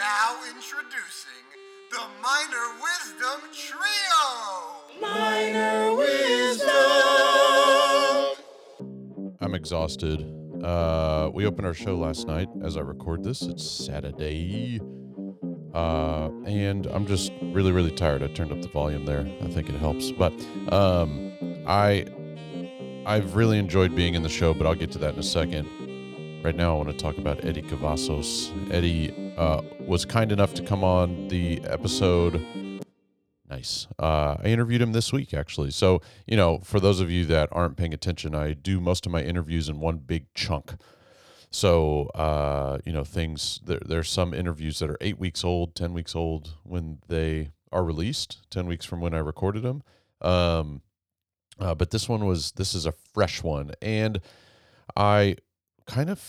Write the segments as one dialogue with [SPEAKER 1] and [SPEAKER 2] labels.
[SPEAKER 1] Now introducing the Minor Wisdom Trio.
[SPEAKER 2] Minor wisdom.
[SPEAKER 3] I'm exhausted. Uh, we opened our show last night as I record this. It's Saturday. Uh, and I'm just really, really tired. I turned up the volume there. I think it helps. But um, I, I've really enjoyed being in the show, but I'll get to that in a second. Right now, I want to talk about Eddy Cavazos. Eddy uh, was kind enough to come on the episode. Nice. Uh, I interviewed him this week, actually. So, you know, for those of you that aren't paying attention, I do most of my interviews in one big chunk. So, uh, you know, things, there, there's some interviews that are eight weeks old, 10 weeks old when they are released, 10 weeks from when I recorded them. Um, uh, but this one was, this is a fresh one. And I kind of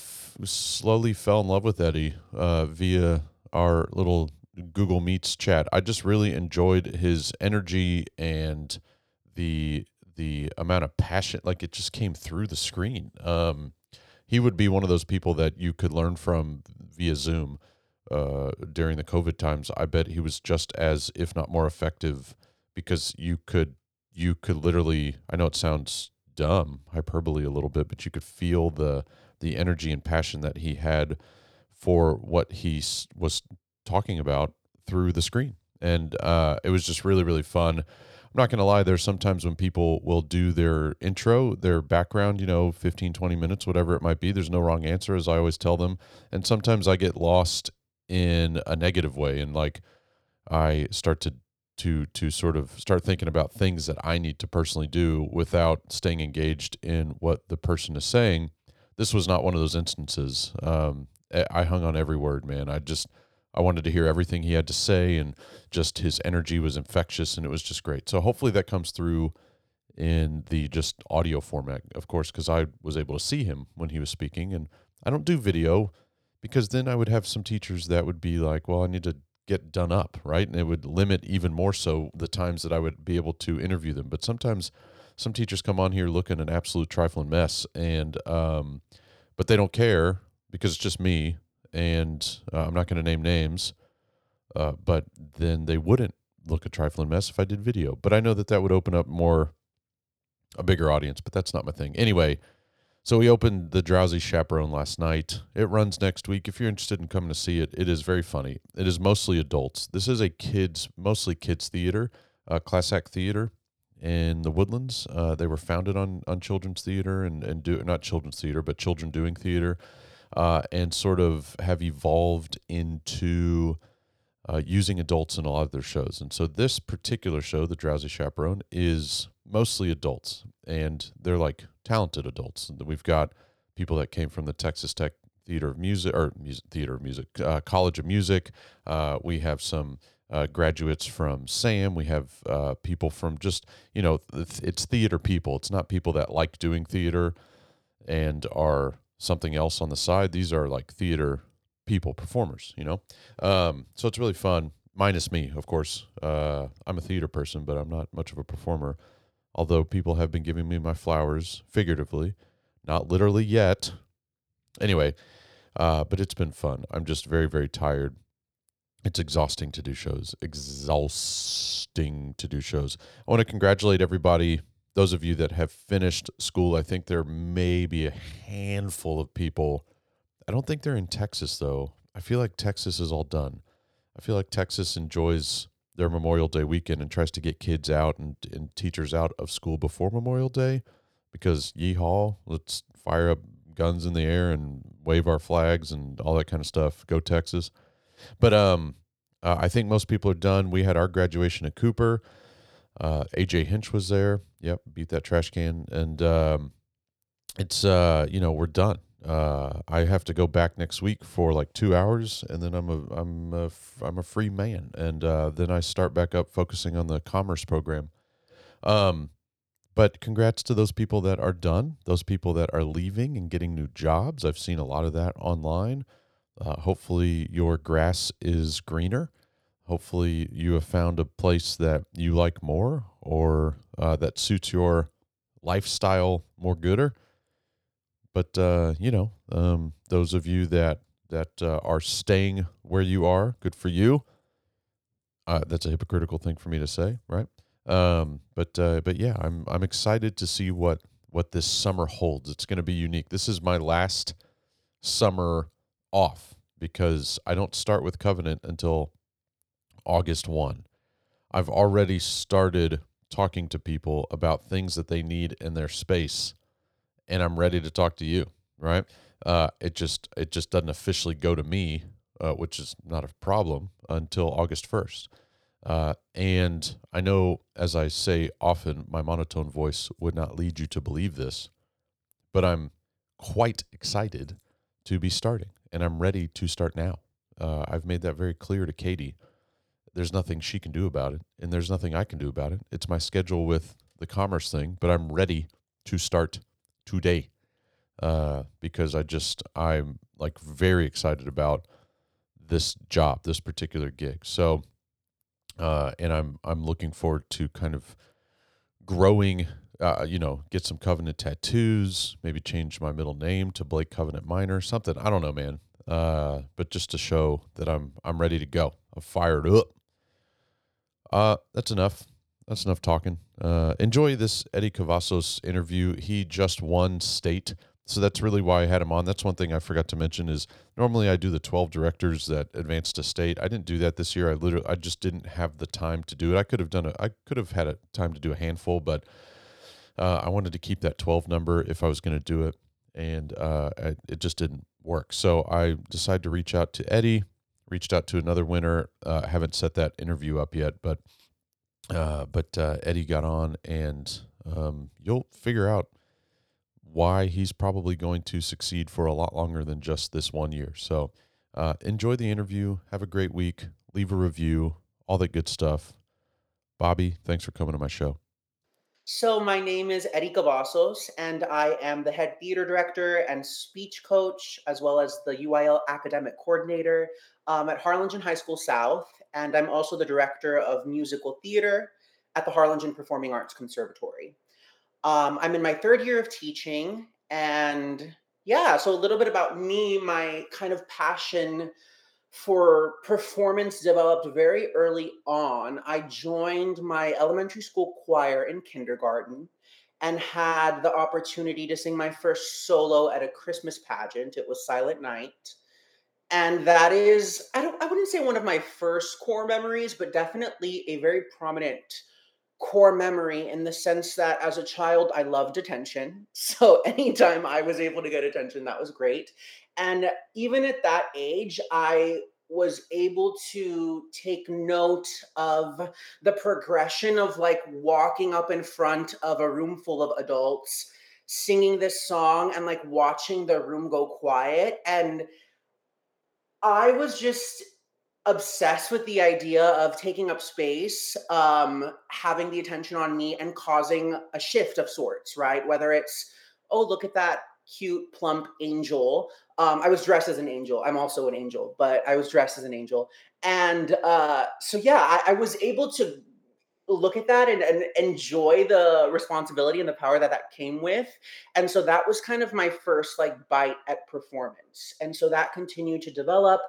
[SPEAKER 3] slowly fell in love with Eddy uh, via our little Google Meets chat. I just really enjoyed his energy and the the amount of passion like it just came through the screen. Um, he would be one of those people that you could learn from via Zoom uh, during the COVID times. I bet he was just as, if not more effective, because you could you could literally. I know it sounds dumb, hyperbole a little bit, but you could feel the the energy and passion that he had for what he was talking about through the screen. And uh, it was just really, really fun. I'm not going to lie, there's sometimes when people will do their intro, their background, you know, 15, 20 minutes, whatever it might be. There's no wrong answer, as I always tell them. And sometimes I get lost in a negative way. And like I start to to to sort of start thinking about things that I need to personally do without staying engaged in what the person is saying. This was not one of those instances. Um, I hung on every word, man. I just I wanted to hear everything he had to say, and just his energy was infectious, and it was just great. So hopefully that comes through in the just audio format, of course, because I was able to see him when he was speaking, and I don't do video because then I would have some teachers that would be like, "Well, I need to get done up," right, and it would limit even more so the times that I would be able to interview them. But sometimes some teachers come on here looking an absolute trifling mess, and um, but they don't care because it's just me and uh, I'm not going to name names, uh, but then they wouldn't look a trifling mess if I did video. But I know that that would open up more, a bigger audience, but that's not my thing. Anyway, so we opened The Drowsy Chaperone last night. It runs next week. If you're interested in coming to see it, it is very funny. It is mostly adults. This is a kids, mostly kids theater, uh, class act theater in the Woodlands. Uh, they were founded on on children's theater and and do not children's theater, but children doing theater uh, and sort of have evolved into uh, using adults in a lot of their shows. And so this particular show, The Drowsy Chaperone, is mostly adults, and they're like talented adults. We've got people that came from the Texas Tech Theater of Music or music, Theater of Music, uh, College of Music. Uh, we have some. Uh, graduates from SAM. We have uh, people from just, you know, it's theater people. It's not people that like doing theater and are something else on the side. These are like theater people, performers, you know? Um, so it's really fun, minus me, of course. Uh, I'm a theater person, but I'm not much of a performer. Although people have been giving me my flowers figuratively, not literally yet. Anyway, uh, but it's been fun. I'm just very, very tired. It's exhausting to do shows. Exhausting to do shows. I want to congratulate everybody those of you that have finished school, I think there may be a handful of people. I don't think they're in Texas though. I feel like Texas is all done. I feel like Texas enjoys their Memorial Day weekend and tries to get kids out and, and teachers out of school before Memorial Day because yeehaw, let's fire up guns in the air and wave our flags and all that kind of stuff. Go Texas. But um, uh, I think most people are done. We had our graduation at Cooper. Uh, AJ Hinch was there. Yep, beat that trash can, and um, it's uh, you know we're done. Uh, I have to go back next week for like two hours, and then I'm a I'm a I'm a free man, and uh, then I start back up focusing on the commerce program. Um, but congrats to those people that are done, those people that are leaving and getting new jobs. I've seen a lot of that online. Uh, hopefully, your grass is greener. Hopefully, you have found a place that you like more or uh, that suits your lifestyle more gooder. But uh, you know, um, those of you that that uh, are staying where you are. Good for you. Uh, that's a hypocritical thing for me to say, right? Um, but uh, but yeah, I'm I'm excited to see what what this summer holds. It's going to be unique. This is my last summer off because I don't start with Covenant until August 1. I've already started talking to people about things that they need in their space and I'm ready to talk to you, right? Uh, it just it just doesn't officially go to me, uh, which is not a problem until August 1st. Uh, and I know, as I say often, my monotone voice would not lead you to believe this, but I'm quite excited to be starting, and I'm ready to start now. Uh, I've made that very clear to Katie. There's nothing she can do about it, and there's nothing I can do about it. It's my schedule with the commerce thing, but I'm ready to start today uh, because I just I'm like very excited about this job, this particular gig. So uh, and I'm I'm looking forward to kind of growing. Uh, you know, get some Covenant tattoos, maybe change my middle name to Blake Covenant Minor, something. I don't know, man. Uh, but just to show that I'm I'm ready to go. I'm fired up. Uh, that's enough. That's enough talking. Uh, enjoy this Eddy Cavazos interview. He just won state so that's really why I had him on. That's one thing I forgot to mention is normally I do the 12 directors that advance to state. I didn't do that this year. I literally I just didn't have the time to do it. I could have done it. I could have had a time to do a handful, but uh, I wanted to keep that 12 number if I was going to do it, and uh, I, it just didn't work. So I decided to reach out to Eddy. Reached out to another winner. Uh, I haven't set that interview up yet, but uh, but uh, Eddy got on, and um, you'll figure out why he's probably going to succeed for a lot longer than just this one year. So uh, enjoy the interview. Have a great week. Leave a review, all that good stuff. Bobby, thanks for coming to my show.
[SPEAKER 4] So, my name is Eddy Cavazos, and I am the head theater director and speech coach, as well as the UIL academic coordinator um, at Harlingen High School South. And I'm also the director of musical theater at the Harlingen Performing Arts Conservatory. Um, I'm in my third year of teaching, and yeah, so a little bit about me, my kind of passion for performance developed very early on. I joined my elementary school choir in kindergarten and had the opportunity to sing my first solo at a Christmas pageant. It was Silent Night. And that is, I don't I wouldn't say one of my first core memories, but definitely a very prominent core memory in the sense that as a child I loved attention. So anytime I was able to get attention, that was great. And even at that age, I was able to take note of the progression of like walking up in front of a room full of adults singing this song and like watching the room go quiet and I was just obsessed with the idea of taking up space, um, having the attention on me, and causing a shift of sorts, right? Whether it's, oh, look at that cute, plump angel. Um, I was dressed as an angel. I'm also an angel, but I was dressed as an angel. And uh, so, yeah, I, I was able to look at that and, and, enjoy the responsibility and the power that that came with and so that was kind of my first like bite at performance and so that continued to develop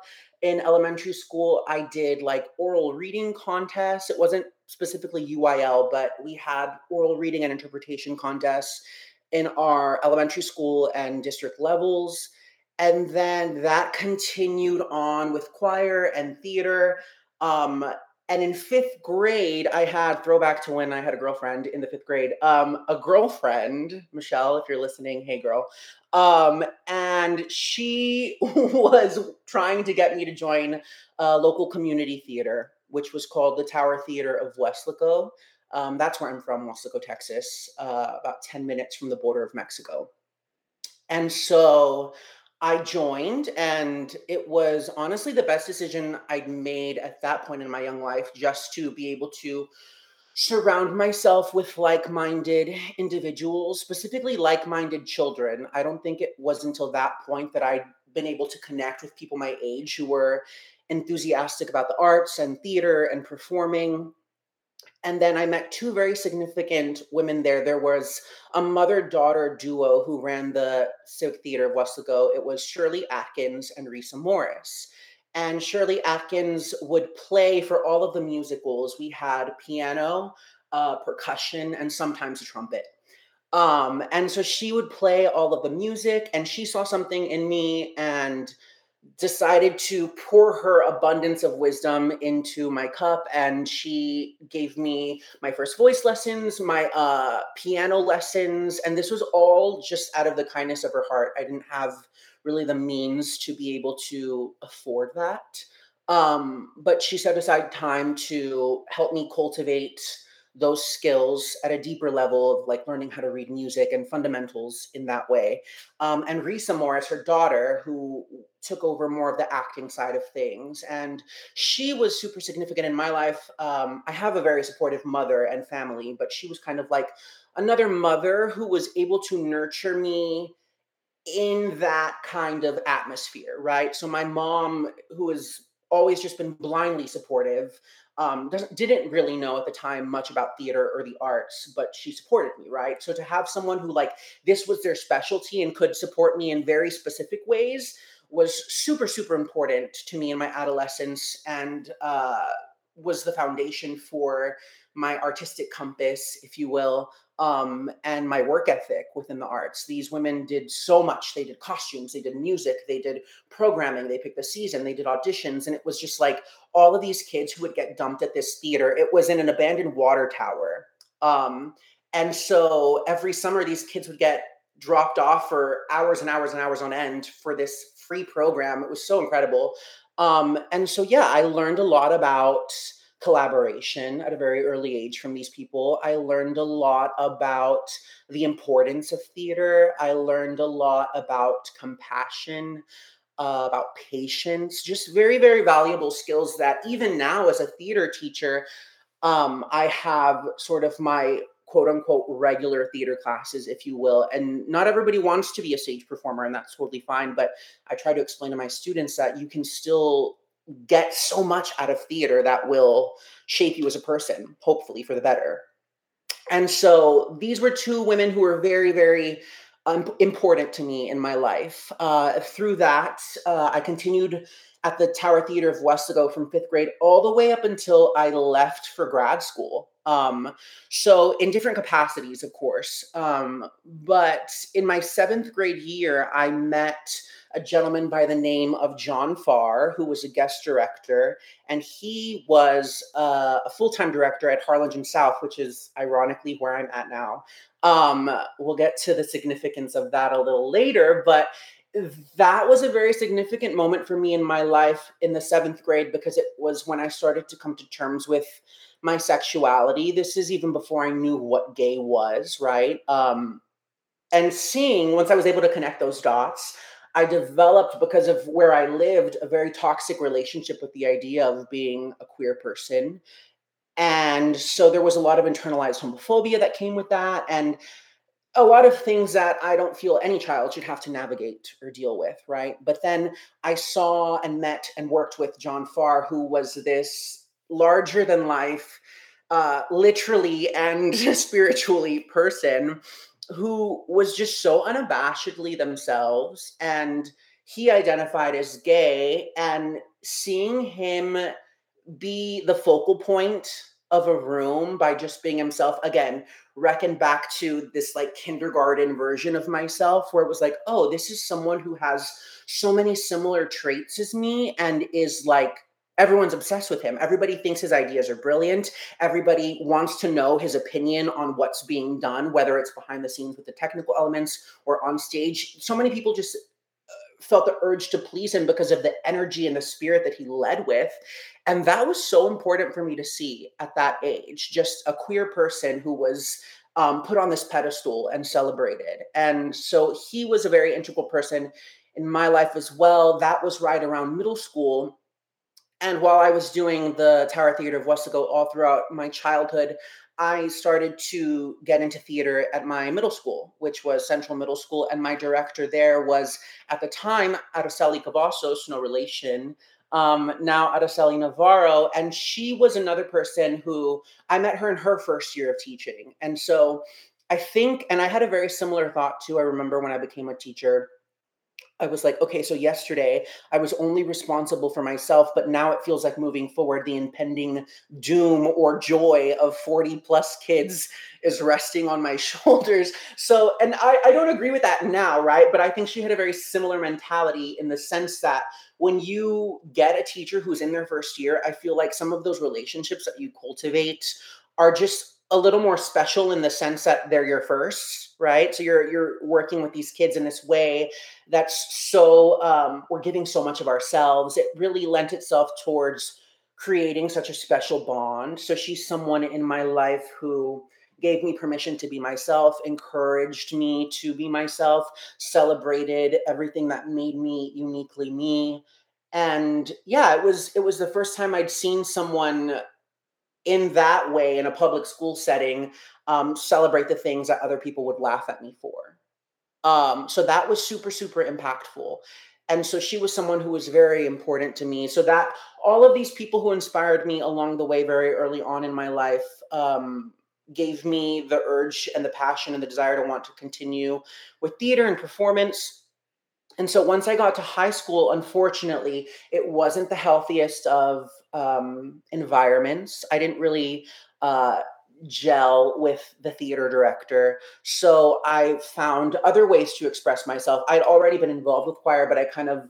[SPEAKER 4] in elementary school, I did like oral reading contests. It wasn't specifically UIL, but we had oral reading and interpretation contests in our elementary school and district levels. And then that continued on with choir and theater. Um, and in fifth grade, I had throwback to when I had a girlfriend in the fifth grade. Um, a girlfriend, Michelle, if you're listening, hey girl. Um, and she was trying to get me to join a local community theater, which was called the Tower Theater of Weslaco. Um, that's where I'm from, Weslaco, Texas, uh, about 10 minutes from the border of Mexico. And so I joined, and it was honestly the best decision I'd made at that point in my young life just to be able to surround myself with like minded individuals, specifically like minded children. I don't think it was until that point that I'd been able to connect with people my age who were enthusiastic about the arts and theater and performing. And then I met two very significant women there. There was a mother daughter duo who ran the Civic Theater of Weslaco. It was Shirley Atkins and Risa Morris. And Shirley Atkins would play for all of the musicals. We had piano, uh, percussion, and sometimes a trumpet. Um, and so she would play all of the music, and she saw something in me and decided to pour her abundance of wisdom into my cup and she gave me my first voice lessons my uh, piano lessons and this was all just out of the kindness of her heart i didn't have really the means to be able to afford that um, but she set aside time to help me cultivate those skills at a deeper level of like learning how to read music and fundamentals in that way. Um, and Risa Morris, her daughter, who took over more of the acting side of things. And she was super significant in my life. Um, I have a very supportive mother and family, but she was kind of like another mother who was able to nurture me in that kind of atmosphere, right? So my mom, who has always just been blindly supportive, um, didn't really know at the time much about theater or the arts, but she supported me, right? So to have someone who like this was their specialty and could support me in very specific ways was super super important to me in my adolescence and uh, was the foundation for my artistic compass, if you will, um, and my work ethic within the arts. These women did so much. They did costumes, they did music, they did programming, they picked the season, they did auditions. And it was just like all of these kids who would get dumped at this theater. It was in an abandoned water tower. Um, and so every summer, these kids would get dropped off for hours and hours and hours on end for this free program. It was so incredible. Um, and so, yeah, I learned a lot about collaboration at a very early age from these people. I learned a lot about the importance of theater. I learned a lot about compassion, uh, about patience, just very, very valuable skills that even now, as a theater teacher, um, I have sort of my quote unquote regular theater classes, if you will. And not everybody wants to be a stage performer, and that's totally fine. But I try to explain to my students that you can still get so much out of theater that will shape you as a person, hopefully for the better. And so these were two women who were very, very um, important to me in my life. Uh, through that, uh, I continued at the Tower Theater of Weslaco from fifth grade all the way up until I left for grad school. Um, so in different capacities, of course. Um, but in my seventh grade year, I met a gentleman by the name of John Farr, who was a guest director, and he was uh, a full time director at Harlingen South, which is ironically where I'm at now. Um, we'll get to the significance of that a little later, but that was a very significant moment for me in my life in the seventh grade because it was when I started to come to terms with my sexuality. This is even before I knew what gay was, right? Um, and seeing once I was able to connect those dots, I developed because of where I lived a very toxic relationship with the idea of being a queer person. And so there was a lot of internalized homophobia that came with that. And a lot of things that I don't feel any child should have to navigate or deal with, right? But then I saw and met and worked with John Farr, who was this larger than life, uh, literally and spiritually person who was just so unabashedly themselves. And he identified as gay, and seeing him be the focal point of a room by just being himself again reckon back to this like kindergarten version of myself where it was like oh this is someone who has so many similar traits as me and is like everyone's obsessed with him everybody thinks his ideas are brilliant everybody wants to know his opinion on what's being done whether it's behind the scenes with the technical elements or on stage so many people just felt the urge to please him because of the energy and the spirit that he led with. And that was so important for me to see at that age, just a queer person who was um, put on this pedestal and celebrated. And so he was a very integral person in my life as well. That was right around middle school. And while I was doing the Tower Theater of Weslaco all throughout my childhood, I started to get into theater at my middle school, which was Central Middle School. And my director there was, at the time, Araceli Cavazos, no relation, um, now Araceli Navarro. And she was another person who I met her in her first year of teaching. And so I think, and I had a very similar thought too. I remember when I became a teacher I was like, okay, so yesterday I was only responsible for myself, but now it feels like moving forward, the impending doom or joy of 40 plus kids is resting on my shoulders. So, and I, I don't agree with that now, right? But I think she had a very similar mentality in the sense that when you get a teacher who's in their first year, I feel like some of those relationships that you cultivate are just a little more special in the sense that they're your first, right? So you're you're working with these kids in this way that's so um, we're giving so much of ourselves. It really lent itself towards creating such a special bond. So she's someone in my life who gave me permission to be myself, encouraged me to be myself, celebrated everything that made me uniquely me. And yeah, it was it was the first time I'd seen someone in that way in a public school setting um, celebrate the things that other people would laugh at me for. Um, so that was super super impactful. And so she was someone who was very important to me. So that all of these people who inspired me along the way very early on in my life um, gave me the urge and the passion and the desire to want to continue with theater and performance. And so once I got to high school, unfortunately, it wasn't the healthiest of um, environments. I didn't really uh, gel with the theater director. So I found other ways to express myself. I'd already been involved with choir, but I kind of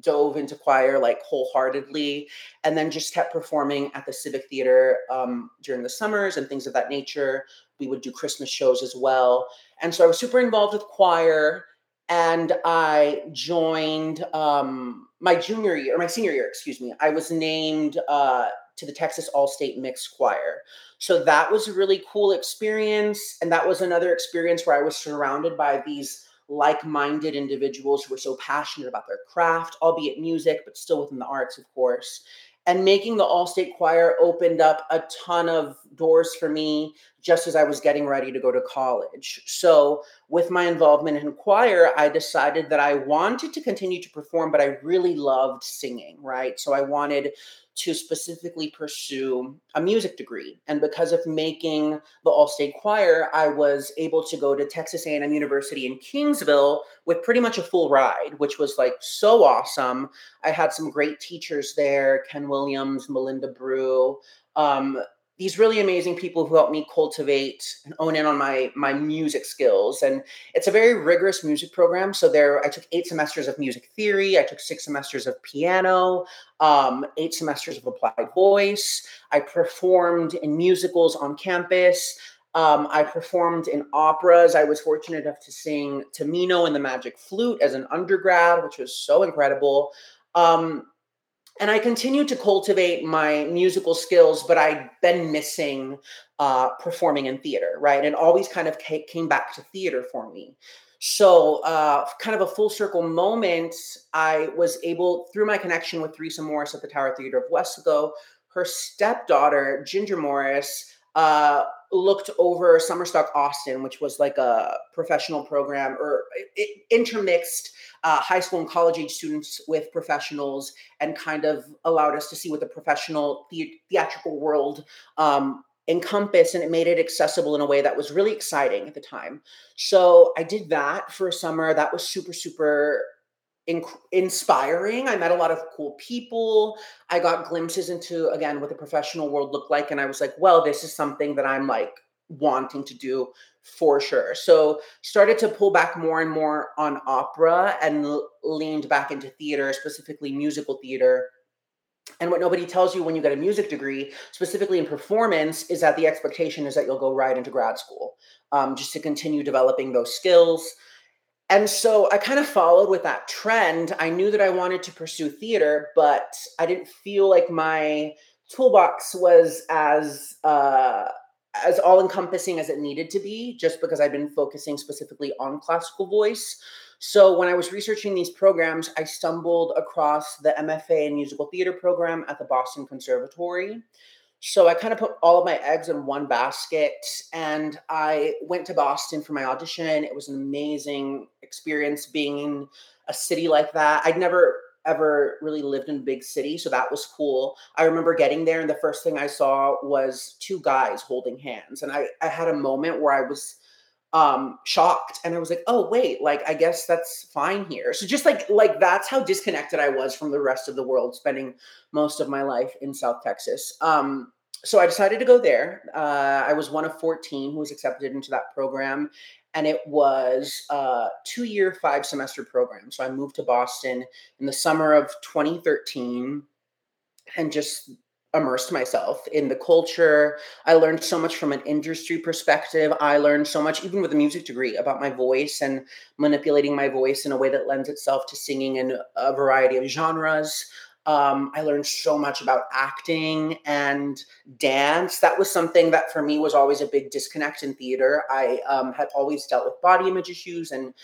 [SPEAKER 4] dove into choir like wholeheartedly and then just kept performing at the civic theater um, during the summers and things of that nature we would do christmas shows as well and so i was super involved with choir and I joined um, my junior year, or my senior year, excuse me. I was named uh, to the Texas All State Mixed Choir. So that was a really cool experience. And that was another experience where I was surrounded by these like minded individuals who were so passionate about their craft, albeit music, but still within the arts, of course and making the all state choir opened up a ton of doors for me just as I was getting ready to go to college. So, with my involvement in choir, I decided that I wanted to continue to perform, but I really loved singing, right? So, I wanted to specifically pursue a music degree and because of making the all-state choir i was able to go to texas a&m university in kingsville with pretty much a full ride which was like so awesome i had some great teachers there ken williams melinda brew um, these really amazing people who helped me cultivate and own in on my my music skills and it's a very rigorous music program so there i took eight semesters of music theory i took six semesters of piano um, eight semesters of applied voice i performed in musicals on campus um, I performed in operas. I was fortunate enough to sing Tamino and the Magic Flute as an undergrad, which was so incredible. Um, and I continued to cultivate my musical skills, but I'd been missing uh, performing in theater, right? And always kind of came back to theater for me. So, uh, kind of a full circle moment, I was able, through my connection with Theresa Morris at the Tower Theater of Weslaco, her stepdaughter, Ginger Morris, uh, looked over Summerstock Austin, which was like a professional program or it, intermixed uh, high school and college age students with professionals and kind of allowed us to see what the professional the- theatrical world um, encompass and it made it accessible in a way that was really exciting at the time. So I did that for a summer. That was super, super in- inspiring. I met a lot of cool people. I got glimpses into again what the professional world looked like, and I was like, well, this is something that I'm like wanting to do for sure. So started to pull back more and more on opera and l- leaned back into theater, specifically musical theater. And what nobody tells you when you get a music degree, specifically in performance, is that the expectation is that you'll go right into grad school um, just to continue developing those skills and so I kind of followed with that trend. I knew that I wanted to pursue theater, but I didn't feel like my toolbox was as uh, as all encompassing as it needed to be, just because I've been focusing specifically on classical voice. So when I was researching these programs, I stumbled across the MFA in musical theater program at the Boston Conservatory. So I kind of put all of my eggs in one basket and I went to Boston for my audition. It was an amazing experience being in a city like that. I'd never ever really lived in a big city, so that was cool. I remember getting there, and the first thing I saw was two guys holding hands, and I I had a moment where I was um shocked and i was like oh wait like i guess that's fine here so just like like that's how disconnected i was from the rest of the world spending most of my life in south texas um so i decided to go there uh, i was one of 14 who was accepted into that program and it was a two year five semester program so i moved to boston in the summer of 2013 and just immersed myself in the culture. I learned so much from an industry perspective. I learned so much, even with a music degree, about my voice and manipulating my voice in a way that lends itself to singing in a variety of genres. Um, I learned so much about acting and dance. That was something that for me was always a big disconnect in theater. I um, had always dealt with body image issues and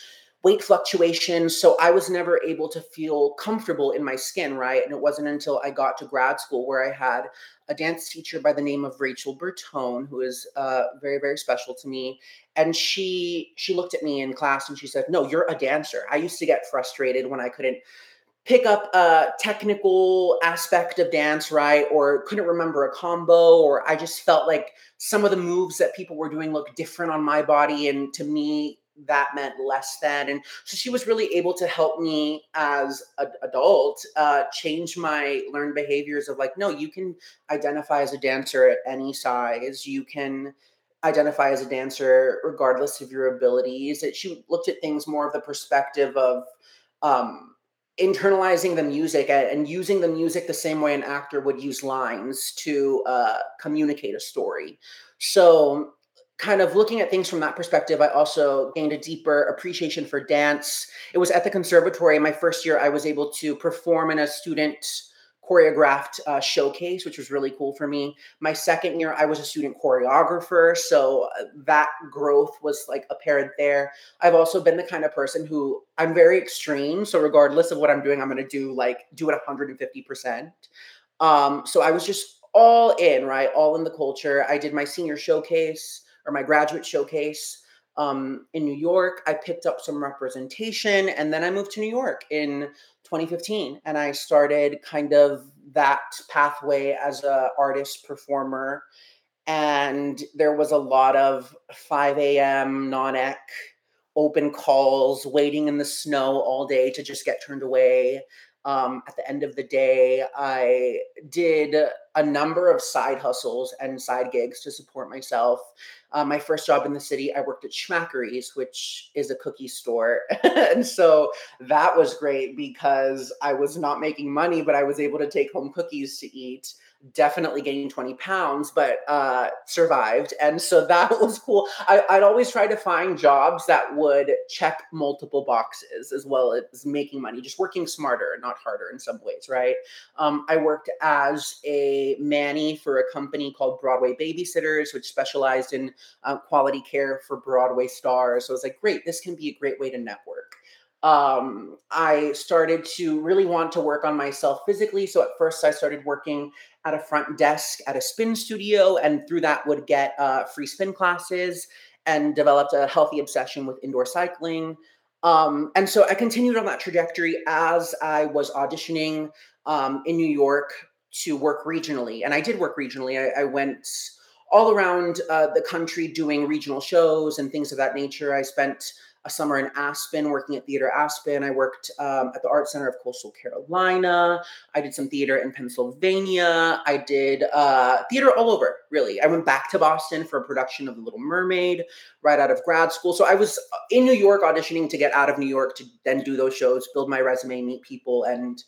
[SPEAKER 4] weight fluctuations. So I was never able to feel comfortable in my skin, right? And it wasn't until I got to grad school where I had a dance teacher by the name of Rachel Bertone, who is uh, very, very special to me. And she she looked at me in class and she said, "No, you're a dancer." I used to get frustrated when I couldn't pick up a technical aspect of dance right? Or couldn't remember a combo or i just felt like some of the moves that people were doing looked different on my body and to me that meant less than. And so she was really able to help me as an adult uh, change my learned behaviors of like no you can identify as a dancer at any size. You can identify as a dancer regardless of your abilities. That she looked at things more of the perspective of um, internalizing the music and using the music the same way an actor would use lines to uh, communicate a story so kind of looking at things from that perspective, I also gained a deeper appreciation for dance. It was at the conservatory. My first year, I was able to perform in a student choreographed uh, showcase, which was really cool for me. My second year, I was a student choreographer. So uh, that growth was like apparent there. I've also been the kind of person who I'm very extreme. So regardless of what I'm doing, I'm going to do like do it 150%. Um, so I was just all in, right? All in the culture. I did my senior showcase or my graduate showcase um, in New York. I picked up some representation and then I moved to New York in 2015 and I started kind of that pathway as a artist performer. And there was a lot of 5 a.m. non-eq open calls, waiting in the snow all day to just get turned away. Um, at the end of the day, I did a number of side hustles and side gigs to support myself. Uh, my first job in the city, I worked at Schmackary's, which is a cookie store. and so that was great because I was not making money, but I was able to take home cookies to eat definitely gained 20 pounds, but uh, survived. And so that was cool. I, would always try to find jobs that would check multiple boxes as well as making money, just working smarter, not harder in some ways, right? Um, I worked as a manny for a company called Broadway Babysitters, which specialized in uh, quality care for Broadway stars. So I was like, great, this can be a great way to network um, I started to really want to work on myself physically. So at first, I started working at a front desk at a spin studio, and through that, would get uh, free spin classes and developed a healthy obsession with indoor cycling. Um, and so I continued on that trajectory as I was auditioning um, in New York to work regionally. And I did work regionally. I, I went all around uh, the country doing regional shows and things of that nature. I spent a summer in Aspen, working at Theater Aspen. I worked um, at the Art Center of Coastal Carolina. I did some theater in Pennsylvania. I did uh, theater all over, really. I went back to Boston for a production of The Little Mermaid right out of grad school. So I was uh, in New York auditioning to get out of New York to then do those shows, build my resume, meet people, and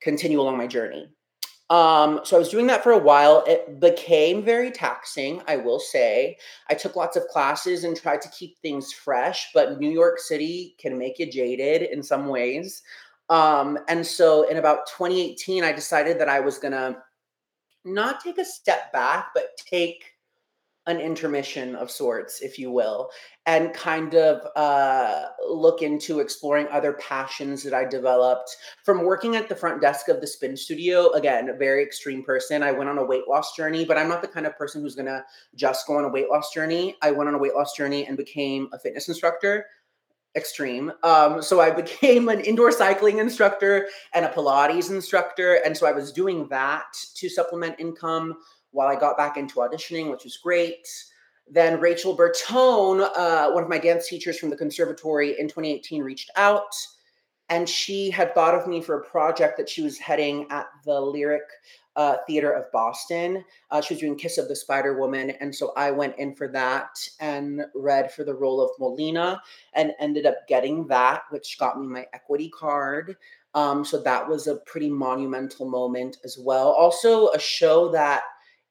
[SPEAKER 4] continue along my journey. Um, so I was doing that for a while. It became very taxing, I will say. I took lots of classes and tried to keep things fresh, but New York City can make you jaded in some ways. Um, and so in about 2018, I decided that I was going to not take a step back, but take an intermission of sorts, if you will, and kind of uh, look into exploring other passions that I developed from working at the front desk of the spin studio. Again, a very extreme person. I went on a weight loss journey, but I'm not the kind of person who's to just go on a weight loss journey. I went on a weight loss journey and became a fitness instructor extreme. Um, so I became an indoor cycling instructor and a Pilates instructor. And so I was doing that to supplement income while I got back into auditioning, which was great. Then Rachel Bertone, uh, one of my dance teachers from the conservatory in 2018, reached out and she had thought of me for a project that she was heading at the Lyric uh, Theater of Boston. Uh, she was doing Kiss of the Spider Woman. And so I went in for that and read for the role of Molina and ended up getting that, which got me my equity card. Um, so that was a pretty monumental moment as well. Also, a show that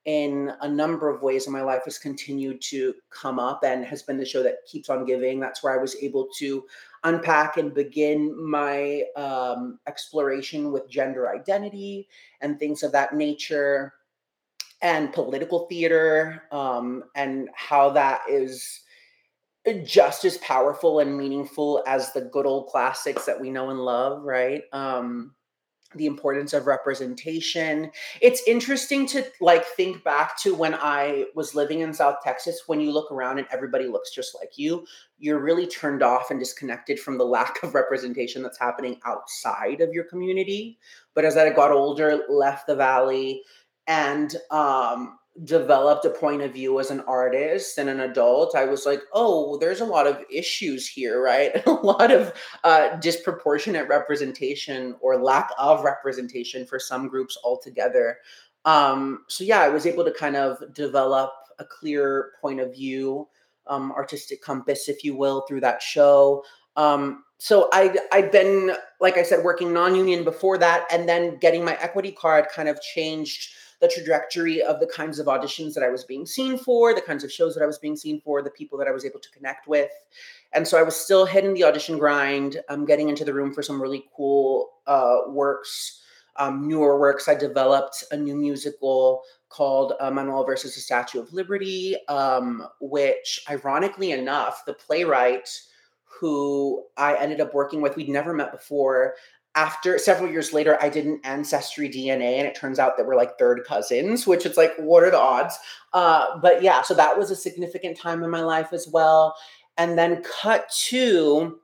[SPEAKER 4] in a number of ways in my life has continued to come up and has been the show that keeps on giving. That's where I was able to unpack and begin my um, exploration with gender identity and things of that nature and political theater um, and how that is just as powerful and meaningful as the good old classics that we know and love right um, the importance of representation. It's interesting to like think back to when I was living in South Texas when you look around and everybody looks just like you, you're really turned off and disconnected from the lack of representation that's happening outside of your community. But as I got older, left the valley and um developed a point of view as an artist and an adult, I was like, oh, there's a lot of issues here, right? a lot of uh, disproportionate representation or lack of representation for some groups altogether. Um, so, yeah, I was able to kind of develop a clear point of view, um, artistic compass, if you will, through that show. Um, so I I'd been, like I said, working non-union before that, and then getting my equity card kind of changed the trajectory of the kinds of auditions that I was being seen for, the kinds of shows that I was being seen for, the people that I was able to connect with. And so I was still hitting the audition grind, um, getting into the room for some really cool uh, works, um, newer works. I developed a new musical called uh, Manuel versus the Statue of Liberty, um, which, ironically enough, the playwright who I ended up working with, we'd never met before, after several years later, I did an ancestry DNA, and it turns out that we're like third cousins, which is like, what are the odds? Uh, but yeah, so that was a significant time in my life as well. And then, cut to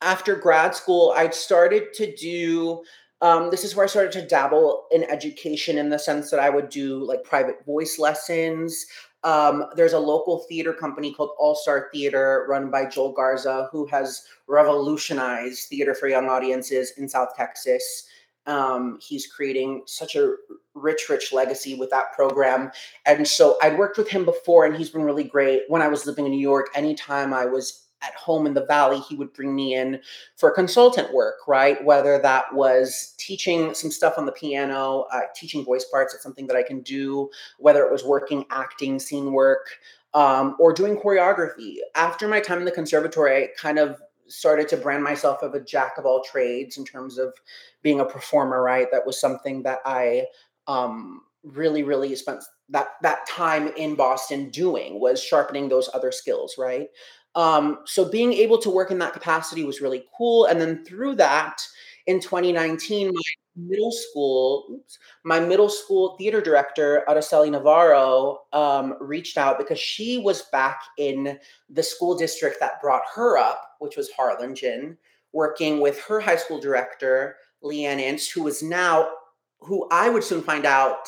[SPEAKER 4] after grad school, I started to do. Um, this is where I started to dabble in education in the sense that I would do like private voice lessons. Um, there's a local theater company called All Star Theater run by Joel Garza, who has revolutionized theater for young audiences in South Texas. Um, he's creating such a rich, rich legacy with that program. And so I'd worked with him before, and he's been really great. When I was living in New York, anytime I was at home in the valley he would bring me in for consultant work right? Whether that was teaching some stuff on the piano uh, teaching voice parts it's something that i can do whether it was working acting scene work um, or doing choreography. After my time in the conservatory i kind of started to brand myself of a jack of all trades in terms of being a performer right? That was something that i um, really really spent that that time in boston doing was sharpening those other skills right um, so being able to work in that capacity was really cool. And then through that, in 2019, my middle school, my middle school theater director, Araceli Navarro, um, reached out because she was back in the school district that brought her up, which was Harlingen, working with her high school director, Leanne Ince, who was now, who I would soon find out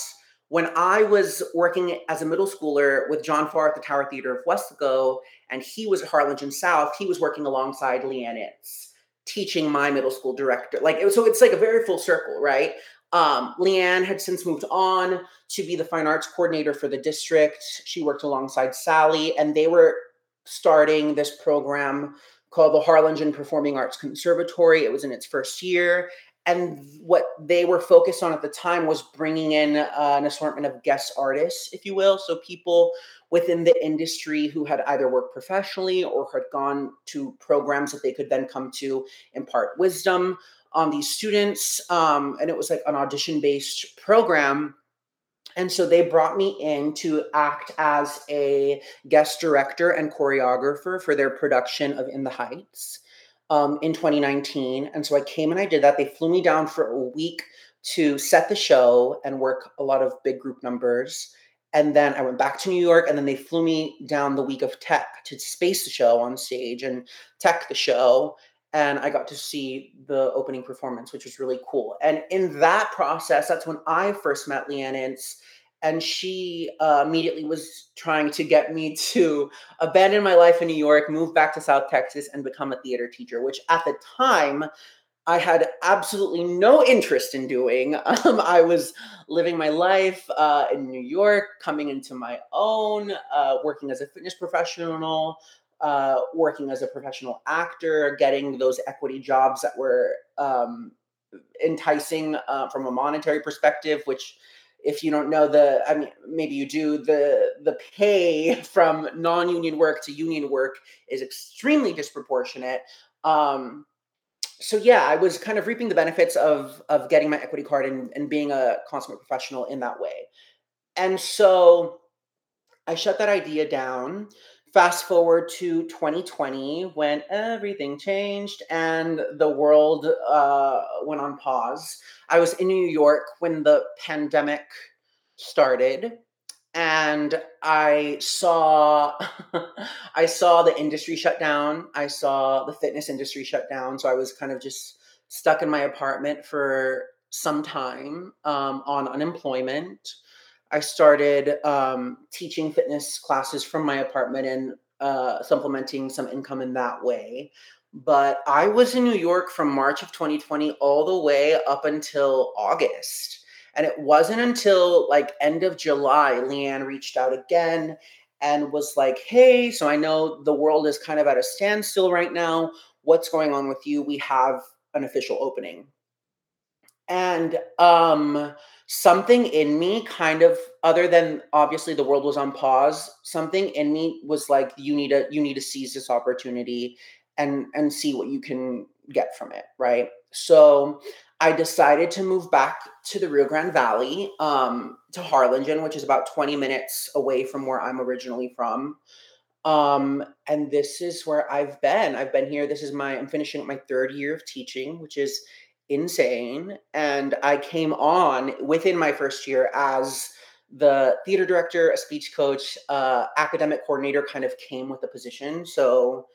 [SPEAKER 4] when I was working as a middle schooler with John Farr at the Tower Theater of Weslaco, and he was at Harlingen South, he was working alongside Leanne Itz, teaching my middle school director. Like, so it's like a very full circle, right? Um, Leanne had since moved on to be the fine arts coordinator for the district. She worked alongside Sally, and they were starting this program called the Harlingen Performing Arts Conservatory. It was in its first year and what they were focused on at the time was bringing in uh, an assortment of guest artists if you will. So people within the industry who had either worked professionally or had gone to programs that they could then come to impart wisdom on these students um, and it was like an audition based program. And so they brought me in to act as a guest director and choreographer for their production of in the heights um, in 2019. And so I came and I did that. They flew me down for a week to set the show and work a lot of big group numbers. And then I went back to New York, and then they flew me down the week of tech to space the show on stage and tech the show. And I got to see the opening performance, which was really cool. And in that process, that's when I first met Leanne Ince and she uh, immediately was trying to get me to abandon my life in New York, move back to South Texas, and become a theater teacher, which at the time I had absolutely no interest in doing. Um, I was living my life uh, in New York, coming into my own, uh, working as a fitness professional. Uh, working as a professional actor, getting those equity jobs that were um, enticing uh, from a monetary perspective, which if you don't know the i mean maybe you do the the pay from non-union work to union work is extremely disproportionate. Um so yeah i was kind of reaping the benefits of of getting my equity card and, and being a consummate professional in that way. And so i shut that idea down fast forward to 2020 when everything changed and the world uh, went on pause. I was in new york when the pandemic started and i saw i saw the industry shut down. I saw the fitness industry shut down. So i was kind of just stuck in my apartment for some time um, on unemployment I started um, teaching fitness classes from my apartment and uh, supplementing some income in that way. But I was in New York from March of 2020 all the way up until August. And it wasn't until like end of July, Leanne reached out again and was like, Hey, so I know the world is kind of at a standstill right now. What's going on with you? We have an official opening. And um, something in me kind of other than obviously the world was on pause something in me was like you need to you need to seize this opportunity and and see what you can get from it right? So i decided to move back to the rio grande valley um, to harlingen which is about 20 minutes away from where i'm originally from. Um, and this is where i've been. I've been here. This is my i'm finishing my third year of teaching which is insane. And I came on within my first year as the theater director, a speech coach, uh, academic coordinator kind of came with the position. So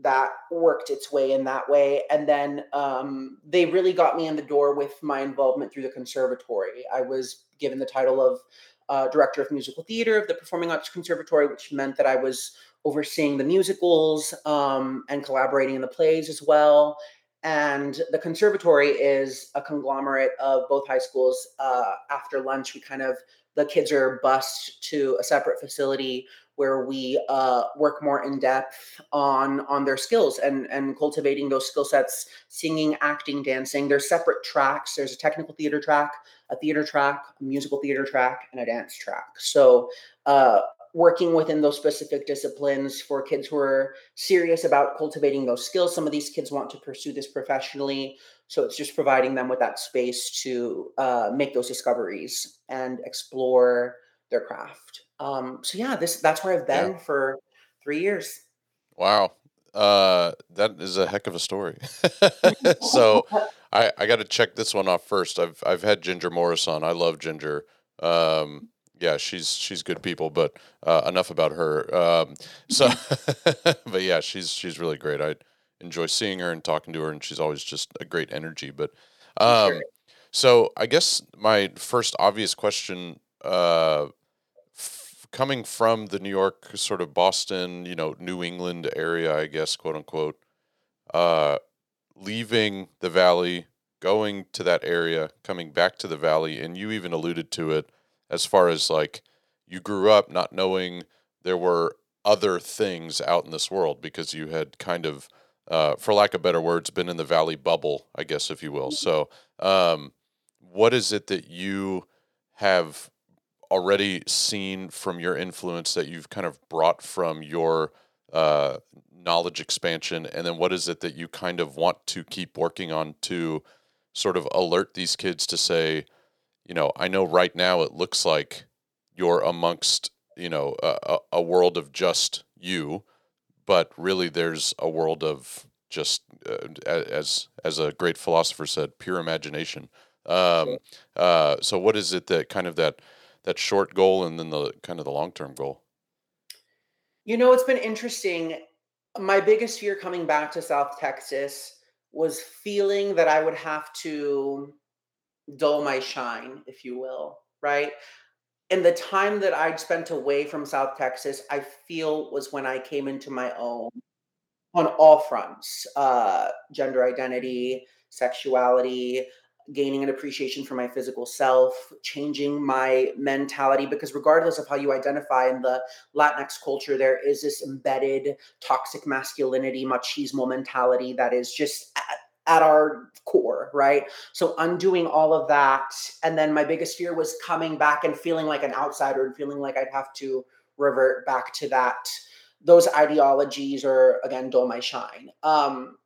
[SPEAKER 4] that worked its way in that way. And then um, they really got me in the door with my involvement through the conservatory. I was given the title of uh, director of musical theater of the Performing Arts Conservatory, which meant that I was overseeing the musicals um, and collaborating in the plays as well. And the conservatory is a conglomerate of both high schools. Uh, after lunch, we kind of, the kids are bused to a separate facility where we uh, work more in depth on on their skills and and cultivating those skill sets singing acting dancing there's separate tracks there's a technical theater track a theater track a musical theater track and a dance track so uh, working within those specific disciplines for kids who are serious about cultivating those skills. Some of these kids want to pursue this professionally. So it's just providing them with that space to uh, make those discoveries and explore their craft. Um, so yeah, this that's where I've been yeah. for three years.
[SPEAKER 3] Wow. Uh, that is a heck of a story. so I, I got to check this one off first. I've I've had Ginger Morris on. I love Ginger. Um, yeah, she's she's good people, but uh, enough about her. Um, so, but yeah, she's she's really great. I enjoy seeing her and talking to her, and she's always just a great energy. But um, sure. so I guess my first obvious question, uh, f- coming from the New York, sort of Boston, you know, New England area, I guess, quote unquote, uh, leaving the valley, going to that area, coming back to the valley, and you even alluded to it as far as like you grew up not knowing there were other things out in this world because you had kind of uh, for lack of better words been in the valley bubble i guess if you will. So um, what is it that you have already seen from your influence that you've kind of brought from your uh, knowledge expansion? And then what is it that you kind of want to keep working on to sort of alert these kids to say you know, I know right now it looks like you're amongst, you know, a, a world of just you, but really there's a world of just uh, as as a great philosopher said, pure imagination. Um, uh, so what is it that kind of that that short goal and then the kind of the long term goal?
[SPEAKER 4] You know, it's been interesting. My biggest fear coming back to South Texas was feeling that I would have to dull my shine, if you will, right? And the time that I'd spent away from South Texas, I feel was when I came into my own on all fronts uh, gender identity, sexuality, gaining an appreciation for my physical self, changing my mentality, because regardless of how you identify in the Latinx culture, there is this embedded toxic masculinity, machismo mentality that is just at, our core, right? So undoing all of that. And then my biggest fear was coming back and feeling like an outsider and feeling like I'd have to revert back to that those ideologies or again dull my shine um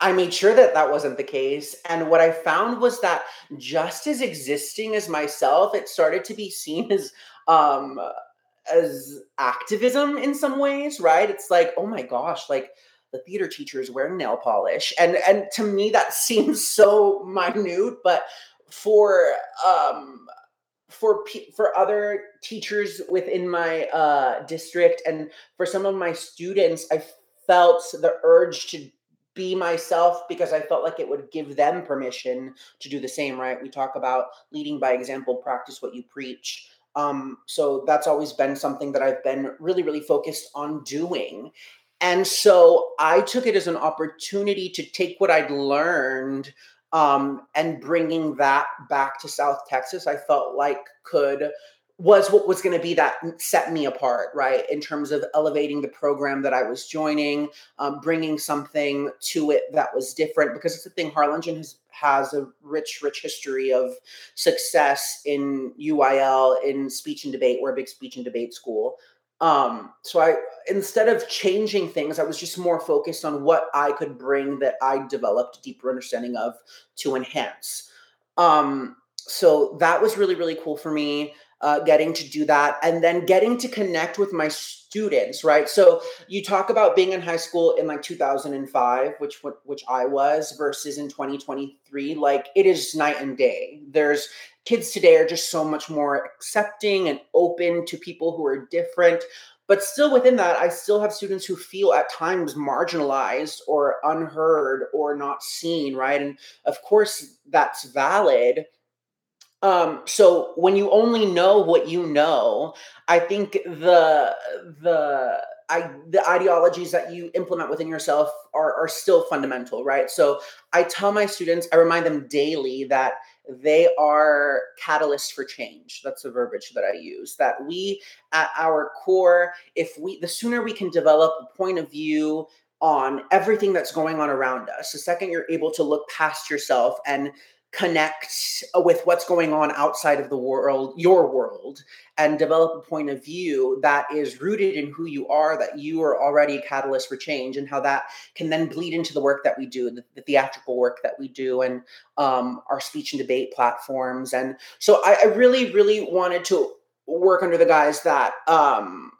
[SPEAKER 4] I made sure that that wasn't the case. And what I found was that just as existing as myself, it started to be seen as um as activism in some ways, right? It's like, oh my gosh, like the theater teacher is wearing nail polish. And and to me that seems so minute, but for um for for other teachers within my uh district and for some of my students, I felt the urge to be myself because I felt like it would give them permission to do the same, right? We talk about leading by example, practice what you preach. Um, so that's always been something that I've been really, really focused on doing. And so I took it as an opportunity to take what I'd learned um, and bringing that back to South Texas, I felt like could was what was going to be that set me apart, right? In terms of elevating the program that I was joining, um, bringing something to it that was different. Because it's the thing, Harlingen has has a rich, rich history of success in UIL in speech and debate. We're a big speech and debate school. Um, so I instead of changing things, I was just more focused on what I could bring that I developed a deeper understanding of to enhance. Um, so that was really, really cool for me uh, getting to do that and then getting to connect with my students right? So you talk about being in high school in like 2005 which which i was versus in 2023 like it is night and day. There's kids today are just so much more accepting and open to people who are different but still within that i still have students who feel at times marginalized or unheard or not seen right? And of course that's valid um, so when you only know what you know, I think the the I, the ideologies that you implement within yourself are, are still fundamental, right? So I tell my students, I remind them daily that they are catalysts for change. That's the verbiage that I use. That we, at our core, if we, the sooner we can develop a point of view on everything that's going on around us, the second you're able to look past yourself and connect with what's going on outside of the world, your world, and develop a point of view that is rooted in who you are, that you are already a catalyst for change, and how that can then bleed into the work that we do, the, the theatrical work that we do, and um, our speech and debate platforms. And so I, I, really, really wanted to work under the guise that. Um,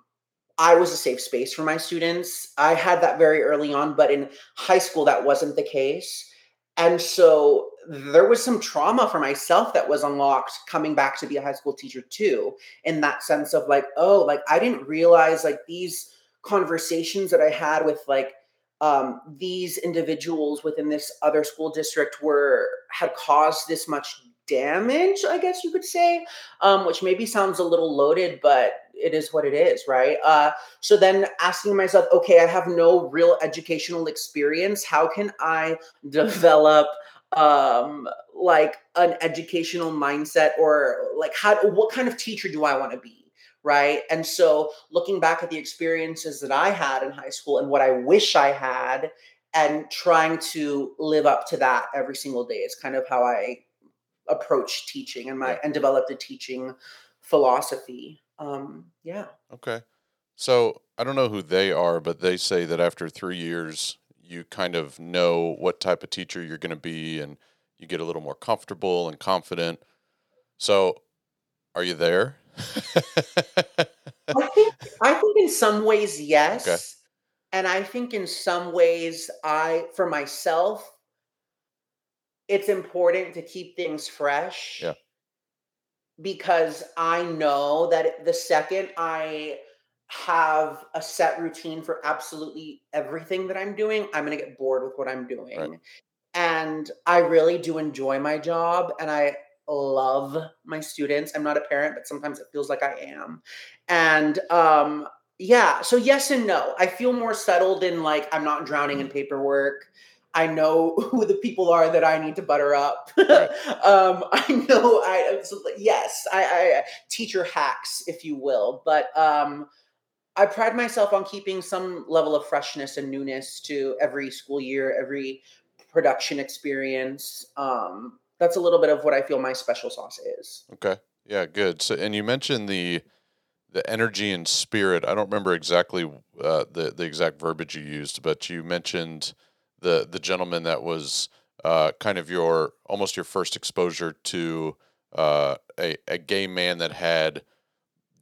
[SPEAKER 4] I was a safe space for my students. I had that very early on, but in high school, that wasn't the case. And so there was some trauma for myself that was unlocked coming back to be a high school teacher too in that sense of like oh like i didn't realize like these conversations that i had with like um, these individuals within this other school district were had caused this much damage i guess you could say um, which maybe sounds a little loaded but it is what it is right? Uh, so then asking myself okay i have no real educational experience. How can i develop um like an educational mindset or like how what kind of teacher do I want to be right? And so looking back at the experiences that I had in high school and what I wish I had and trying to live up to that every single day is kind of how I approach teaching and my and developed a teaching philosophy. Um yeah.
[SPEAKER 3] Okay. So I don't know who they are but they say that after 3 years you kind of know what type of teacher you're going to be and you get a little more comfortable and confident. So, are you there?
[SPEAKER 4] I think I think in some ways yes. Okay. And I think in some ways I for myself it's important to keep things fresh.
[SPEAKER 3] Yeah.
[SPEAKER 4] because I know that the second I have a set routine for absolutely everything that I'm doing, I'm going to get bored with what I'm doing. Right. And I really do enjoy my job and I love my students. I'm not a parent, but sometimes it feels like I am. And um yeah, so yes and no. I feel more settled in like I'm not drowning in paperwork. I know who the people are that I need to butter up. Right. um, I know I so yes, I, I teacher hacks, if you will, but um, I pride myself on keeping some level of freshness and newness to every school year, every production experience. Um, that's a little bit of what I feel my special sauce is.
[SPEAKER 3] Okay. Yeah, good. So, and you mentioned the the energy and spirit. I don't remember exactly uh, the the exact verbiage you used, but you mentioned the the gentleman that was uh, kind of your almost your first exposure to uh, a a gay man that had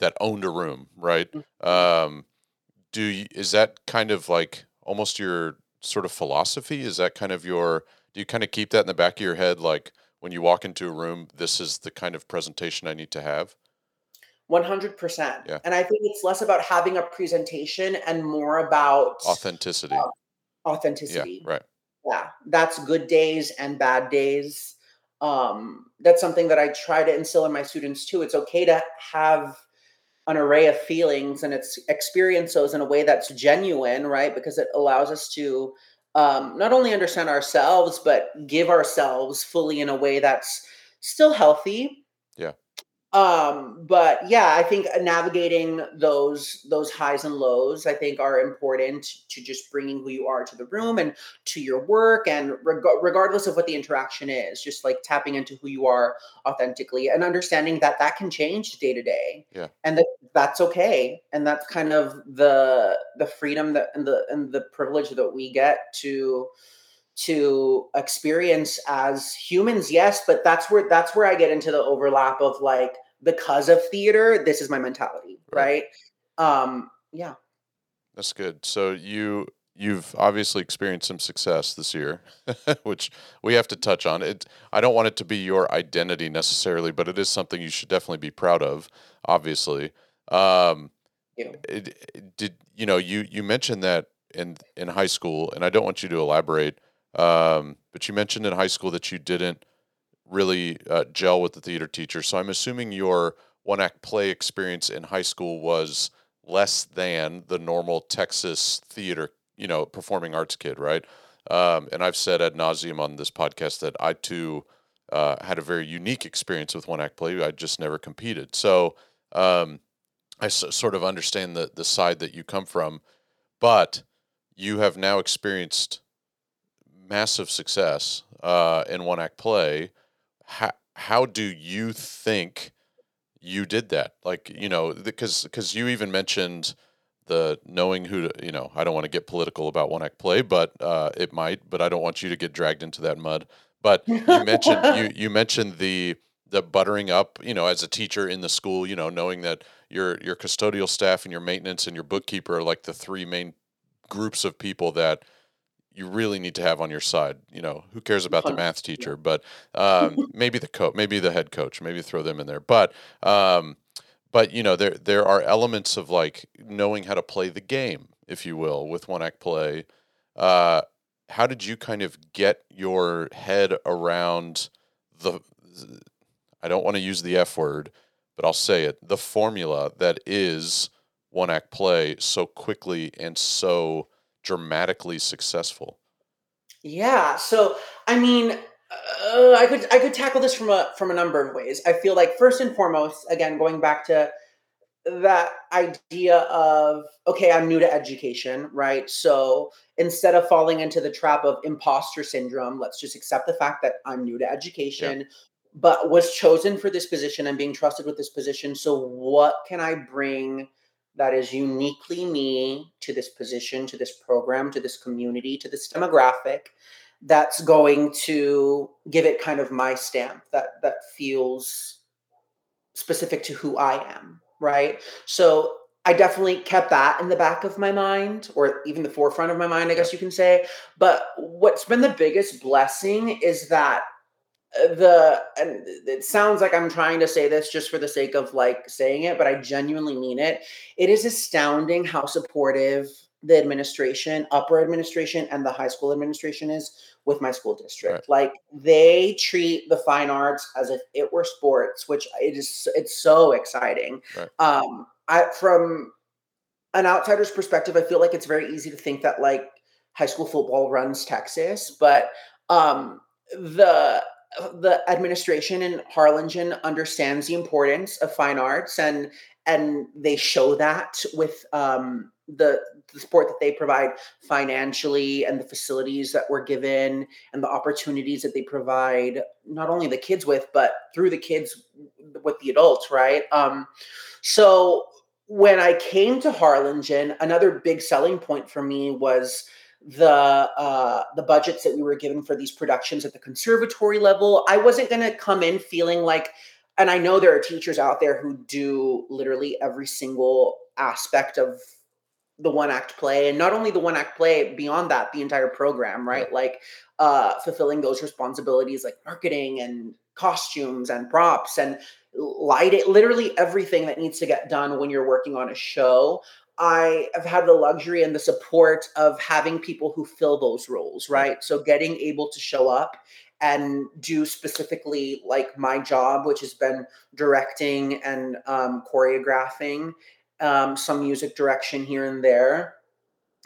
[SPEAKER 3] that owned a room, right? Mm-hmm. Um, do you, is that kind of like almost your sort of philosophy? Is that kind of your do you kind of keep that in the back of your head like when you walk into a room, this is the kind of presentation I need to have?
[SPEAKER 4] 100%. Yeah. And I think it's less about having a presentation and more about
[SPEAKER 3] authenticity. Uh,
[SPEAKER 4] authenticity.
[SPEAKER 3] Yeah, right.
[SPEAKER 4] Yeah. That's good days and bad days. Um, that's something that I try to instill in my students too. It's okay to have an array of feelings and it's experience those in a way that's genuine, right? Because it allows us to um, not only understand ourselves, but give ourselves fully in a way that's still healthy.
[SPEAKER 3] Yeah
[SPEAKER 4] um but yeah i think navigating those those highs and lows i think are important to just bringing who you are to the room and to your work and reg- regardless of what the interaction is just like tapping into who you are authentically and understanding that that can change day to day
[SPEAKER 3] yeah.
[SPEAKER 4] and that that's okay. And that's kind of the the freedom that and the and the privilege that we get to to experience as humans yes but that's where that's where i get into the overlap of like because of theater this is my mentality right, right? um yeah.
[SPEAKER 3] That's good. So you you've obviously experienced some success this year which we have to touch on. It i don't want it to be your identity necessarily but it is something you should definitely be proud of obviously. Um yeah. it, it, did you know you you mentioned that in in high school and i don't want you to elaborate um, but you mentioned in high school that you didn't really uh, gel with the theater teacher. So I'm assuming your one act play experience in high school was less than the normal Texas theater, you know, performing arts kid, right? Um, and I've said ad nauseum on this podcast that I too uh, had a very unique experience with one act play. I just never competed. So um, I s- sort of understand the, the side that you come from, but you have now experienced massive success uh, in one act play. How, how do you think you did that? Like, you know, because because you even mentioned the knowing who to, you know, I don't want to get political about one act play, but uh, it might, but I don't want you to get dragged into that mud. But you mentioned you you mentioned the the buttering up, you know, as a teacher in the school, you know, knowing that your your custodial staff and your maintenance and your bookkeeper are like the three main groups of people that you really need to have on your side. You know, who cares about the math teacher, but um, maybe the coach, maybe the head coach, maybe throw them in there. But um, but you know, there there are elements of like knowing how to play the game, if you will, with one act play. Uh, how did you kind of get your head around the? I don't want to use the F word, but I'll say it: the formula that is one act play so quickly and so dramatically successful?
[SPEAKER 4] Yeah. So, I mean, uh, I could I could tackle this from a from a number of ways. I feel like first and foremost, again, going back to that idea of okay, I'm new to education, right? So instead of falling into the trap of imposter syndrome, let's just accept the fact that I'm new to education. Yeah. But was chosen for this position and being trusted with this position. So, what can I bring that is uniquely me to this position, to this program, to this community, to this demographic that's going to give it kind of my stamp that that feels specific to who I am, right? So I definitely kept that in the back of my mind, or even the forefront of my mind, I guess you can say. But what's been the biggest blessing is that the and it sounds like I'm trying to say this just for the sake of like saying it, but I genuinely mean it. It is astounding how supportive the administration, upper administration, and the high school administration is with my school district. Right. Like they treat the fine arts as if it were sports, which it is it's so exciting. Right. Um, I from an outsider's perspective, I feel like it's very easy to think that like high school football runs Texas, but um, the the administration in Harlingen understands the importance of fine arts and and they show that with um, the, the support that they provide financially and the facilities that we're given and the opportunities that they provide not only the kids with but through the kids with the adults right? Um, so when i came to harlingen another big selling point for me was the uh, the budgets that we were given for these productions at the conservatory level. I wasn't going to come in feeling like and i know there are teachers out there who do literally every single aspect of the one act play and not only the one act play beyond that the entire program right? Like uh fulfilling those responsibilities like marketing and costumes and props and light it literally everything that needs to get done when you're working on a show i have had the luxury and the support of having people who fill those roles right? So getting able to show up and do specifically like my job which has been directing and um, choreographing um, some music direction here and there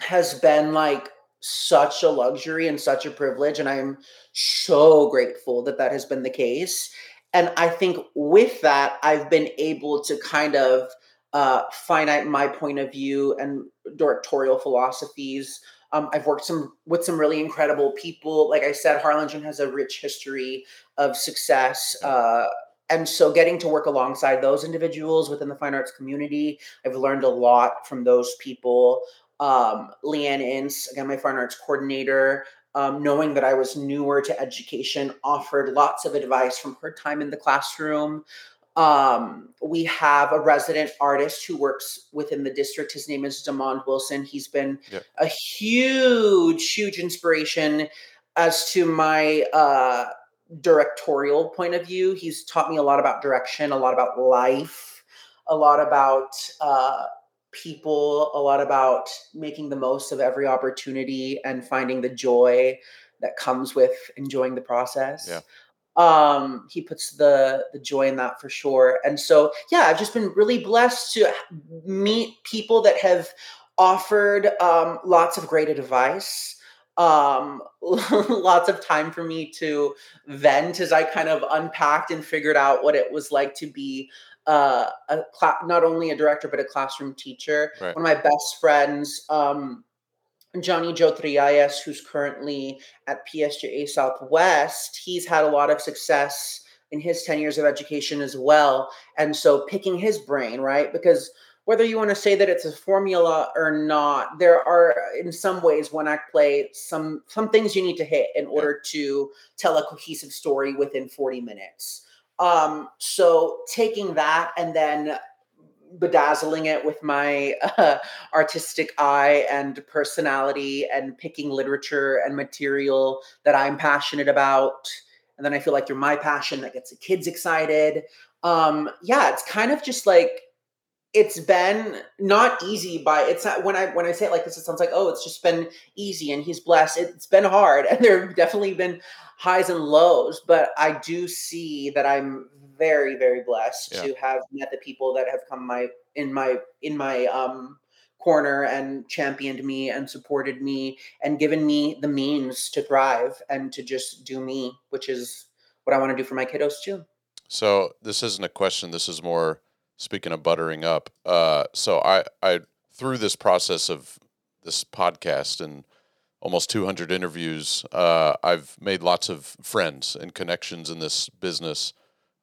[SPEAKER 4] has been like such a luxury and such a privilege and i'm so grateful that that has been the case. And i think with that i've been able to kind of uh, finite my point of view and directorial philosophies. Um, I've worked some with some really incredible people. Like I said, Harlingen has a rich history of success uh, and so getting to work alongside those individuals within the fine arts community i've learned a lot from those people. Um, leanne ince again my fine arts coordinator um, knowing that i was newer to education offered lots of advice from her time in the classroom um, we have a resident artist who works within the district his name is demond wilson he's been yep. a huge huge inspiration as to my uh, directorial point of view. He's taught me a lot about direction, a lot about life, a lot about uh, people, a lot about making the most of every opportunity and finding the joy that comes with enjoying the process.
[SPEAKER 3] Yeah.
[SPEAKER 4] Um, he puts the the joy in that for sure. And so, yeah, I've just been really blessed to meet people that have offered um, lots of great advice um lots of time for me to vent as i kind of unpacked and figured out what it was like to be uh, a cl- not only a director but a classroom teacher right. one of my best friends um johnny joe triayas who's currently at psja southwest he's had a lot of success in his 10 years of education as well. And so picking his brain right? Because whether you want to say that it's a formula or not, there are in some ways one act play some some things you need to hit in order to tell a cohesive story within 40 minutes. Um, so taking that and then bedazzling it with my uh, artistic eye and personality and picking literature and material that I'm passionate about. And then I feel like through my passion that gets the kids excited. Um, yeah, it's kind of just like it's been not easy by it's not when i when i say it like this it sounds like oh it's just been easy and he's blessed it's been hard and there have definitely been highs and lows but i do see that i'm very very blessed yeah. to have met the people that have come my in my in my um corner and championed me and supported me and given me the means to thrive and to just do me which is what i want to do for my kiddos too
[SPEAKER 3] so this isn't a question this is more speaking of buttering up, uh, so I, I through this process of this podcast and almost 200 interviews, uh, I've made lots of friends and connections in this business,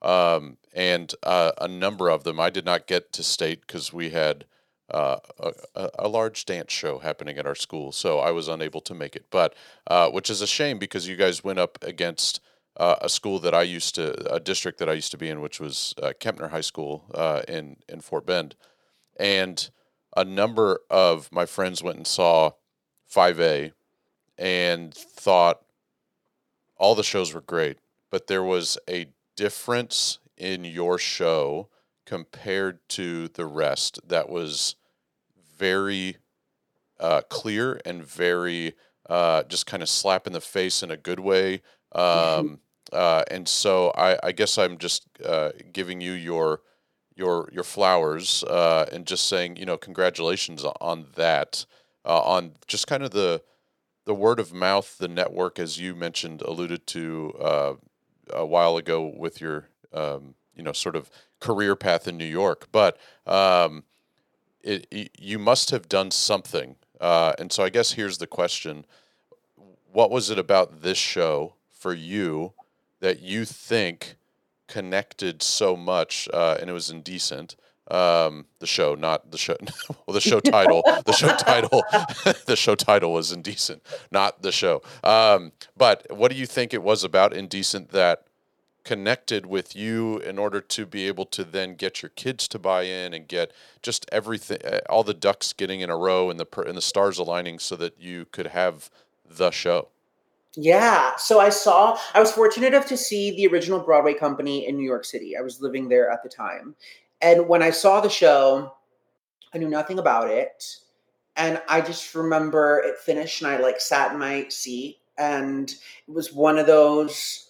[SPEAKER 3] um, and uh, a number of them I did not get to state because we had. Uh, a, a, large dance show happening at our school, so I was unable to make it. But uh, which is a shame because you guys went up against uh, a school that I used to, a district that I used to be in, which was uh, Kempner High School uh, in in Fort Bend, and a number of my friends went and saw 5A, and thought all the shows were great, but there was a difference in your show compared to the rest that was very uh, clear and very uh, just kind of slap in the face in a good way. Um, uh, and so I, I, guess I'm just uh, giving you your your your flowers uh, and just saying you know congratulations on that uh, on just kind of the the word of mouth the network as you mentioned alluded to uh, a while ago with your um, you know sort of career path in New York but um, it, it, you must have done something uh, and so I guess here's the question what was it about this show for you that you think connected so much, uh, and it was indecent. Um, the show, not the show. well, the show title, the show title, the show title was indecent, not the show. Um, but what do you think it was about indecent that connected with you in order to be able to then get your kids to buy in and get just everything, uh, all the ducks getting in a row and the and the stars aligning so that you could have the show?
[SPEAKER 4] Yeah. So I saw, I was fortunate enough to see the original Broadway company in New York City. I was living there at the time. And when I saw the show, I knew nothing about it. And I just remember it finished and I like sat in my seat. And it was one of those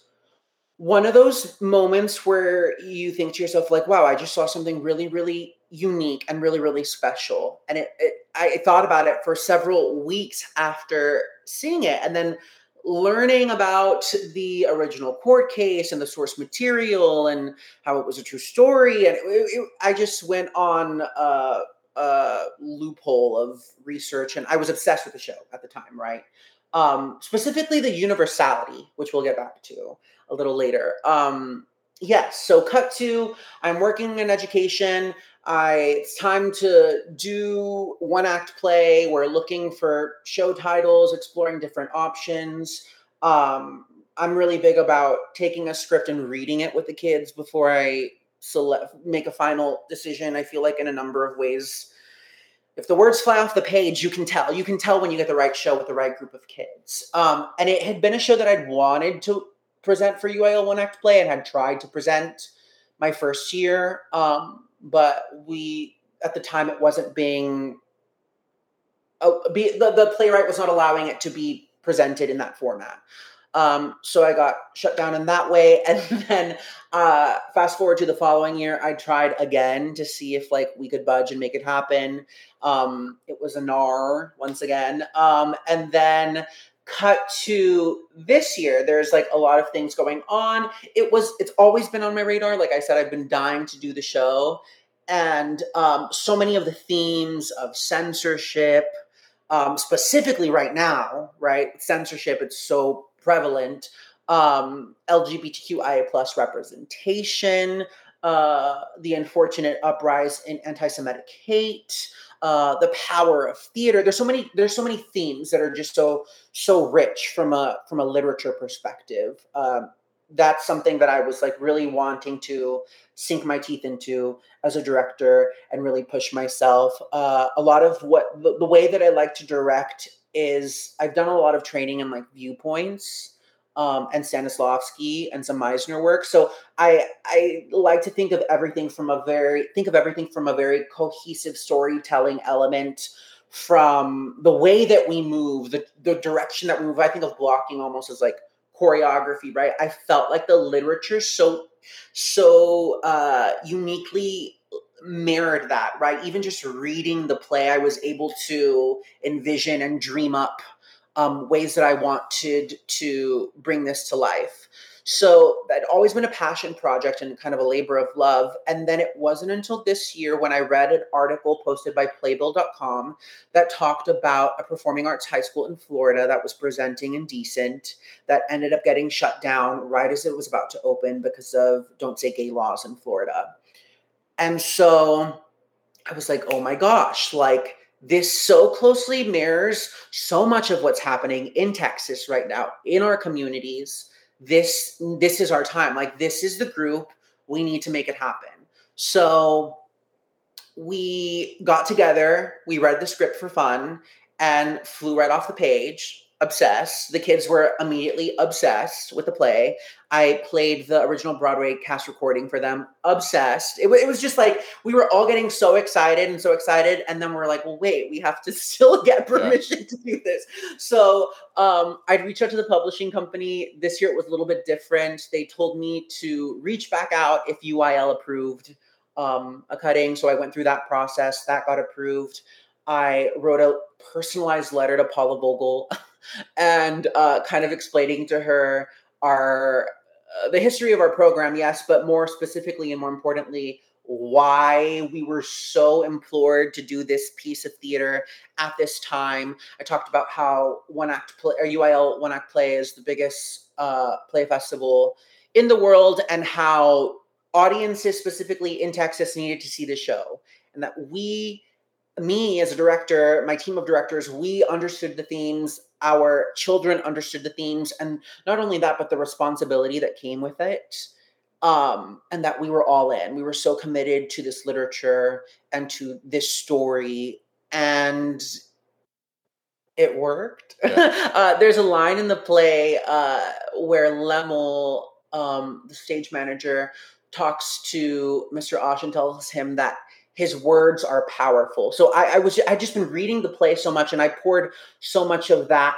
[SPEAKER 4] one of those moments where you think to yourself like wow i just saw something really really unique and really really special. And it, it i thought about it for several weeks after seeing it. And then learning about the original court case and the source material and how it was a true story. And it, it, I just went on a, a, loophole of research, and I was obsessed with the show at the time, right? Um, specifically, the universality, which we'll get back to a little later. Um, yes, so cut to I'm working in education. I it's time to do one act play. We're looking for show titles, exploring different options. Um, I'm really big about taking a script and reading it with the kids before I select make a final decision. I feel like in a number of ways, if the words fly off the page, you can tell. You can tell when you get the right show with the right group of kids. Um, and it had been a show that I'd wanted to present for UIL One Act Play and had tried to present my first year. Um, but we at the time it wasn't being oh, be, the, the playwright was not allowing it to be presented in that format. Um, so i got shut down in that way and then uh, fast forward to the following year i tried again to see if like we could budge and make it happen. Um, it was a nar once again. Um, and then cut to this year there's like a lot of things going on. It was it's always been on my radar. Like i said i've been dying to do the show. And um, so many of the themes of censorship um, specifically right now right censorship it's so prevalent um, lgbtqia plus representation uh, the unfortunate uprise in anti-semitic hate uh, the power of theater. There's so many. There's so many themes that are just so so rich from a from a literature perspective. Um, that's something that I was like really wanting to sink my teeth into as a director and really push myself. Uh, a lot of what the, the way that I like to direct is I've done a lot of training in like viewpoints um, and Stanislavski and some Meisner work. So I I like to think of everything from a very think of everything from a very cohesive storytelling element from the way that we move, the the direction that we move. I think of blocking almost as like choreography, right? I felt like the literature so so uh, uniquely mirrored that, right? Even just reading the play, I was able to envision and dream up um, ways that I wanted to bring this to life. So that always been a passion project and kind of a labor of love. And then it wasn't until this year when I read an article posted by Playbill.com that talked about a performing arts high school in Florida that was presenting indecent that ended up getting shut down right as it was about to open because of don't say gay laws in Florida. And so I was like, oh my gosh, like this so closely mirrors so much of what's happening in Texas right now in our communities. This this is our time. Like this is the group we need to make it happen. So we got together, we read the script for fun and flew right off the page. Obsessed. The kids were immediately obsessed with the play. I played the original Broadway cast recording for them, obsessed. It, it was just like we were all getting so excited and so excited. And then we're like, well, wait, we have to still get permission yeah. to do this. So um, I'd reach out to the publishing company. This year it was a little bit different. They told me to reach back out if UIL approved um, a cutting. So I went through that process, that got approved. I wrote a personalized letter to Paula Vogel and uh, kind of explaining to her our uh, the history of our program, yes, but more specifically and more importantly, why we were so implored to do this piece of theater at this time. I talked about how one act play or UIL one act play is the biggest uh, play festival in the world, and how audiences specifically in Texas needed to see the show, and that we me as a director, my team of directors, we understood the themes, our children understood the themes, and not only that, but the responsibility that came with it. Um, and that we were all in. We were so committed to this literature and to this story, and it worked. Yeah. uh, there's a line in the play uh, where Lemml, um, the stage manager, talks to Mr. Asch and tells him that his words are powerful. So I, I was I just been reading the play so much, and I poured so much of that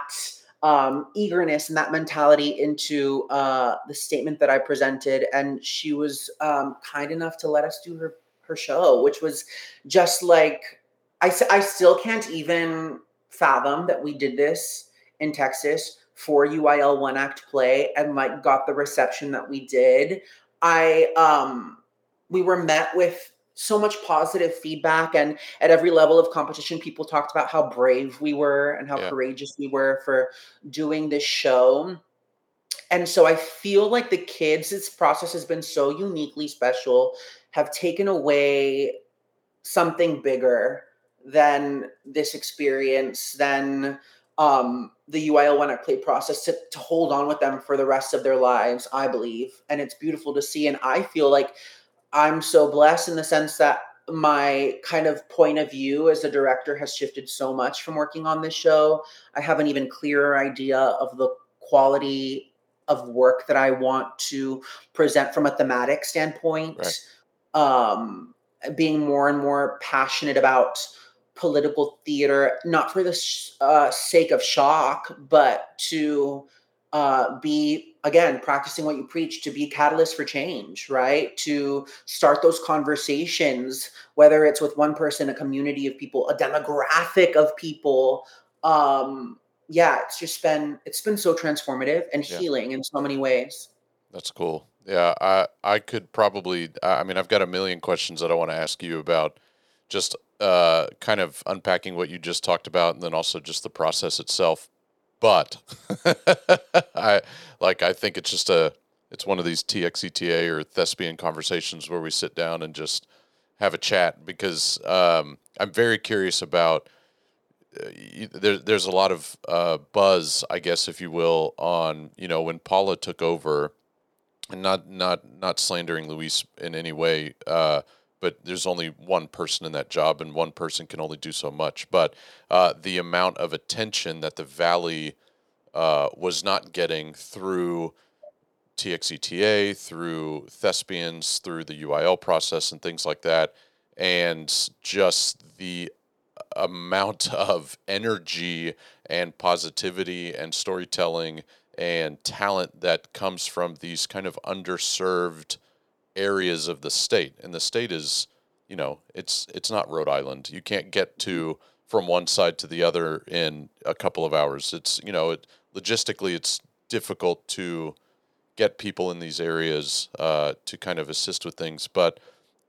[SPEAKER 4] um, eagerness and that mentality into uh, the statement that I presented. And she was um, kind enough to let us do her her show, which was just like I I still can't even fathom that we did this in Texas for UIL one act play and like got the reception that we did. I um we were met with so much positive feedback and at every level of competition people talked about how brave we were and how yeah. courageous we were for doing this show and so i feel like the kids this process has been so uniquely special have taken away something bigger than this experience than um, the UIL one act play process to, to hold on with them for the rest of their lives, I believe. And it's beautiful to see. And I feel like I'm so blessed in the sense that my kind of point of view as a director has shifted so much from working on this show. I have an even clearer idea of the quality of work that I want to present from a thematic standpoint. Right. Um, being more and more passionate about political theater, not for the sh- uh, sake of shock, but to uh, be again practicing what you preach to be catalyst for change right? To start those conversations whether it's with one person a community of people a demographic of people um yeah it's just been it's been so transformative and yeah. healing in so many ways.
[SPEAKER 3] That's cool. Yeah i i could probably i mean i've got a million questions that i want to ask you about just uh kind of unpacking what you just talked about and then also just the process itself but I like I think it's just a it's one of these TXETA or thespian conversations where we sit down and just have a chat because um, I'm very curious about. Uh, there, there's a lot of uh, buzz, I guess, if you will, on you know when Paula took over, and not not not slandering Luis in any way, uh, but there's only one person in that job, and one person can only do so much. But uh, the amount of attention that the Valley uh, was not getting through TXETA, through Thespians, through the UIL process, and things like that, and just the amount of energy and positivity and storytelling and talent that comes from these kind of underserved areas of the state. And the state is, you know, it's it's not Rhode Island. You can't get to from one side to the other in a couple of hours. It's you know, it, logistically, it's difficult to get people in these areas uh, to kind of assist with things. But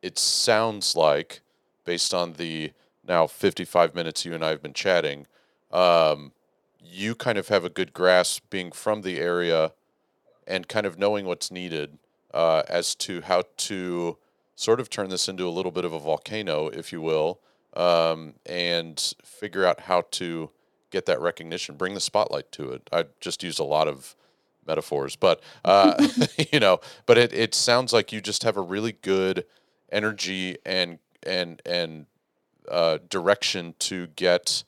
[SPEAKER 3] it sounds like, based on the now 55 minutes you and I have been chatting, um, you kind of have a good grasp being from the area and kind of knowing what's needed uh, as to how to sort of turn this into a little bit of a volcano, if you will, um, and figure out how to get that recognition, bring the spotlight to it. I just used a lot of metaphors, but uh, you know, but it, it sounds like you just have a really good energy and and and uh, direction to get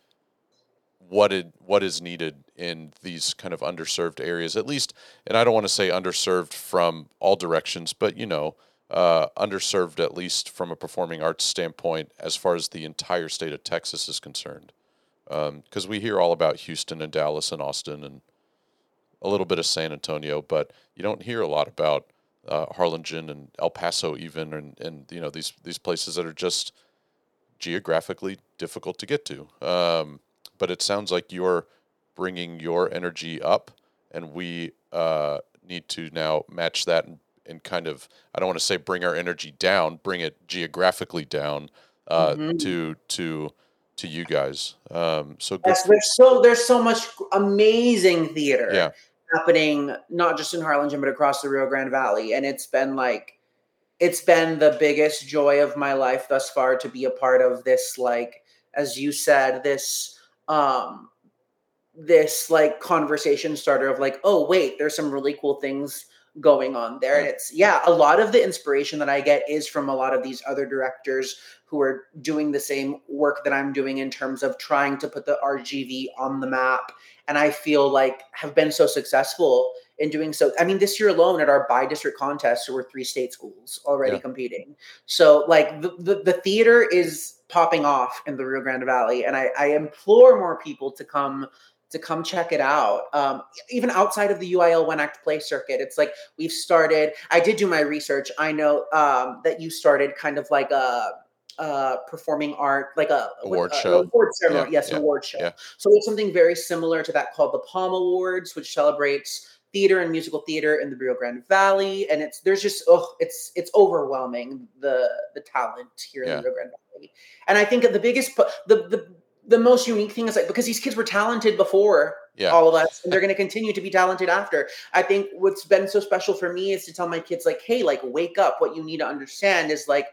[SPEAKER 3] what it what is needed in these kind of underserved areas, at least. And I don't want to say underserved from all directions, but you know, uh, underserved at least from a performing arts standpoint, as far as the entire state of Texas is concerned. Because um, we hear all about Houston and Dallas and Austin and a little bit of San Antonio, but you don't hear a lot about uh, Harlingen and El Paso, even, and, and you know these these places that are just geographically difficult to get to. Um, but it sounds like you're bringing your energy up, and we uh, need to now match that and, and kind of I don't want to say bring our energy down, bring it geographically down uh, mm-hmm. to to to you guys. Um, so
[SPEAKER 4] yes, there's so there's so much amazing theater yeah. happening, not just in Harlingen but across the Rio Grande Valley, and it's been like it's been the biggest joy of my life thus far to be a part of this like as you said this um this like conversation starter of like oh wait there's some really cool things going on there. And it's yeah a lot of the inspiration that i get is from a lot of these other directors who are doing the same work that i'm doing in terms of trying to put the rgv on the map. And i feel like have been so successful in doing so. I mean, this year alone at our bi district contest, there were three state schools already yeah. competing. So, like, the, the, the, theater is popping off in the Rio Grande Valley, and I, I implore more people to come to come check it out. Um, even outside of the UIL one act play circuit, it's like we've started. I did do my research. I know um, that you started kind of like a uh, performing art, like a
[SPEAKER 3] award uh, show,
[SPEAKER 4] award ceremony. Yeah, yes, yeah, award show. Yeah. So it's something very similar to that called the Palm Awards, which celebrates theater and musical theater in the Rio Grande Valley, and it's there's just oh, it's it's overwhelming the the talent here yeah. in the Rio Grande Valley. And I think the biggest the the the most unique thing is like because these kids were talented before yeah. all of us and they're going to continue to be talented after i think what's been so special for me is to tell my kids like hey like wake up what you need to understand is like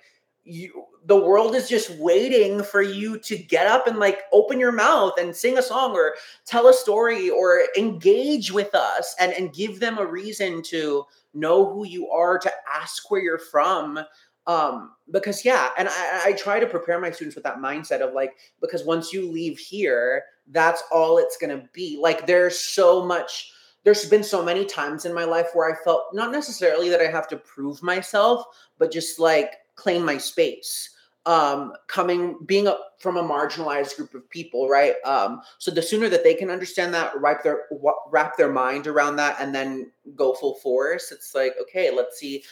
[SPEAKER 4] you the world is just waiting for you to get up and like open your mouth and sing a song or tell a story or engage with us and and give them a reason to know who you are to ask where you're from. Um because yeah and I, I try to prepare my students with that mindset of like because once you leave here that's all it's gonna be. Like there's so much there's been so many times in my life where I felt not necessarily that I have to prove myself, but just like claim my space um, coming being a, from a marginalized group of people right? Um, so the sooner that they can understand that wrap their wrap their mind around that and then go full force it's like okay let's see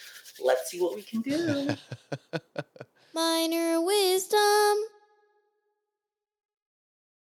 [SPEAKER 4] let's see what we can do.
[SPEAKER 2] Minor wisdom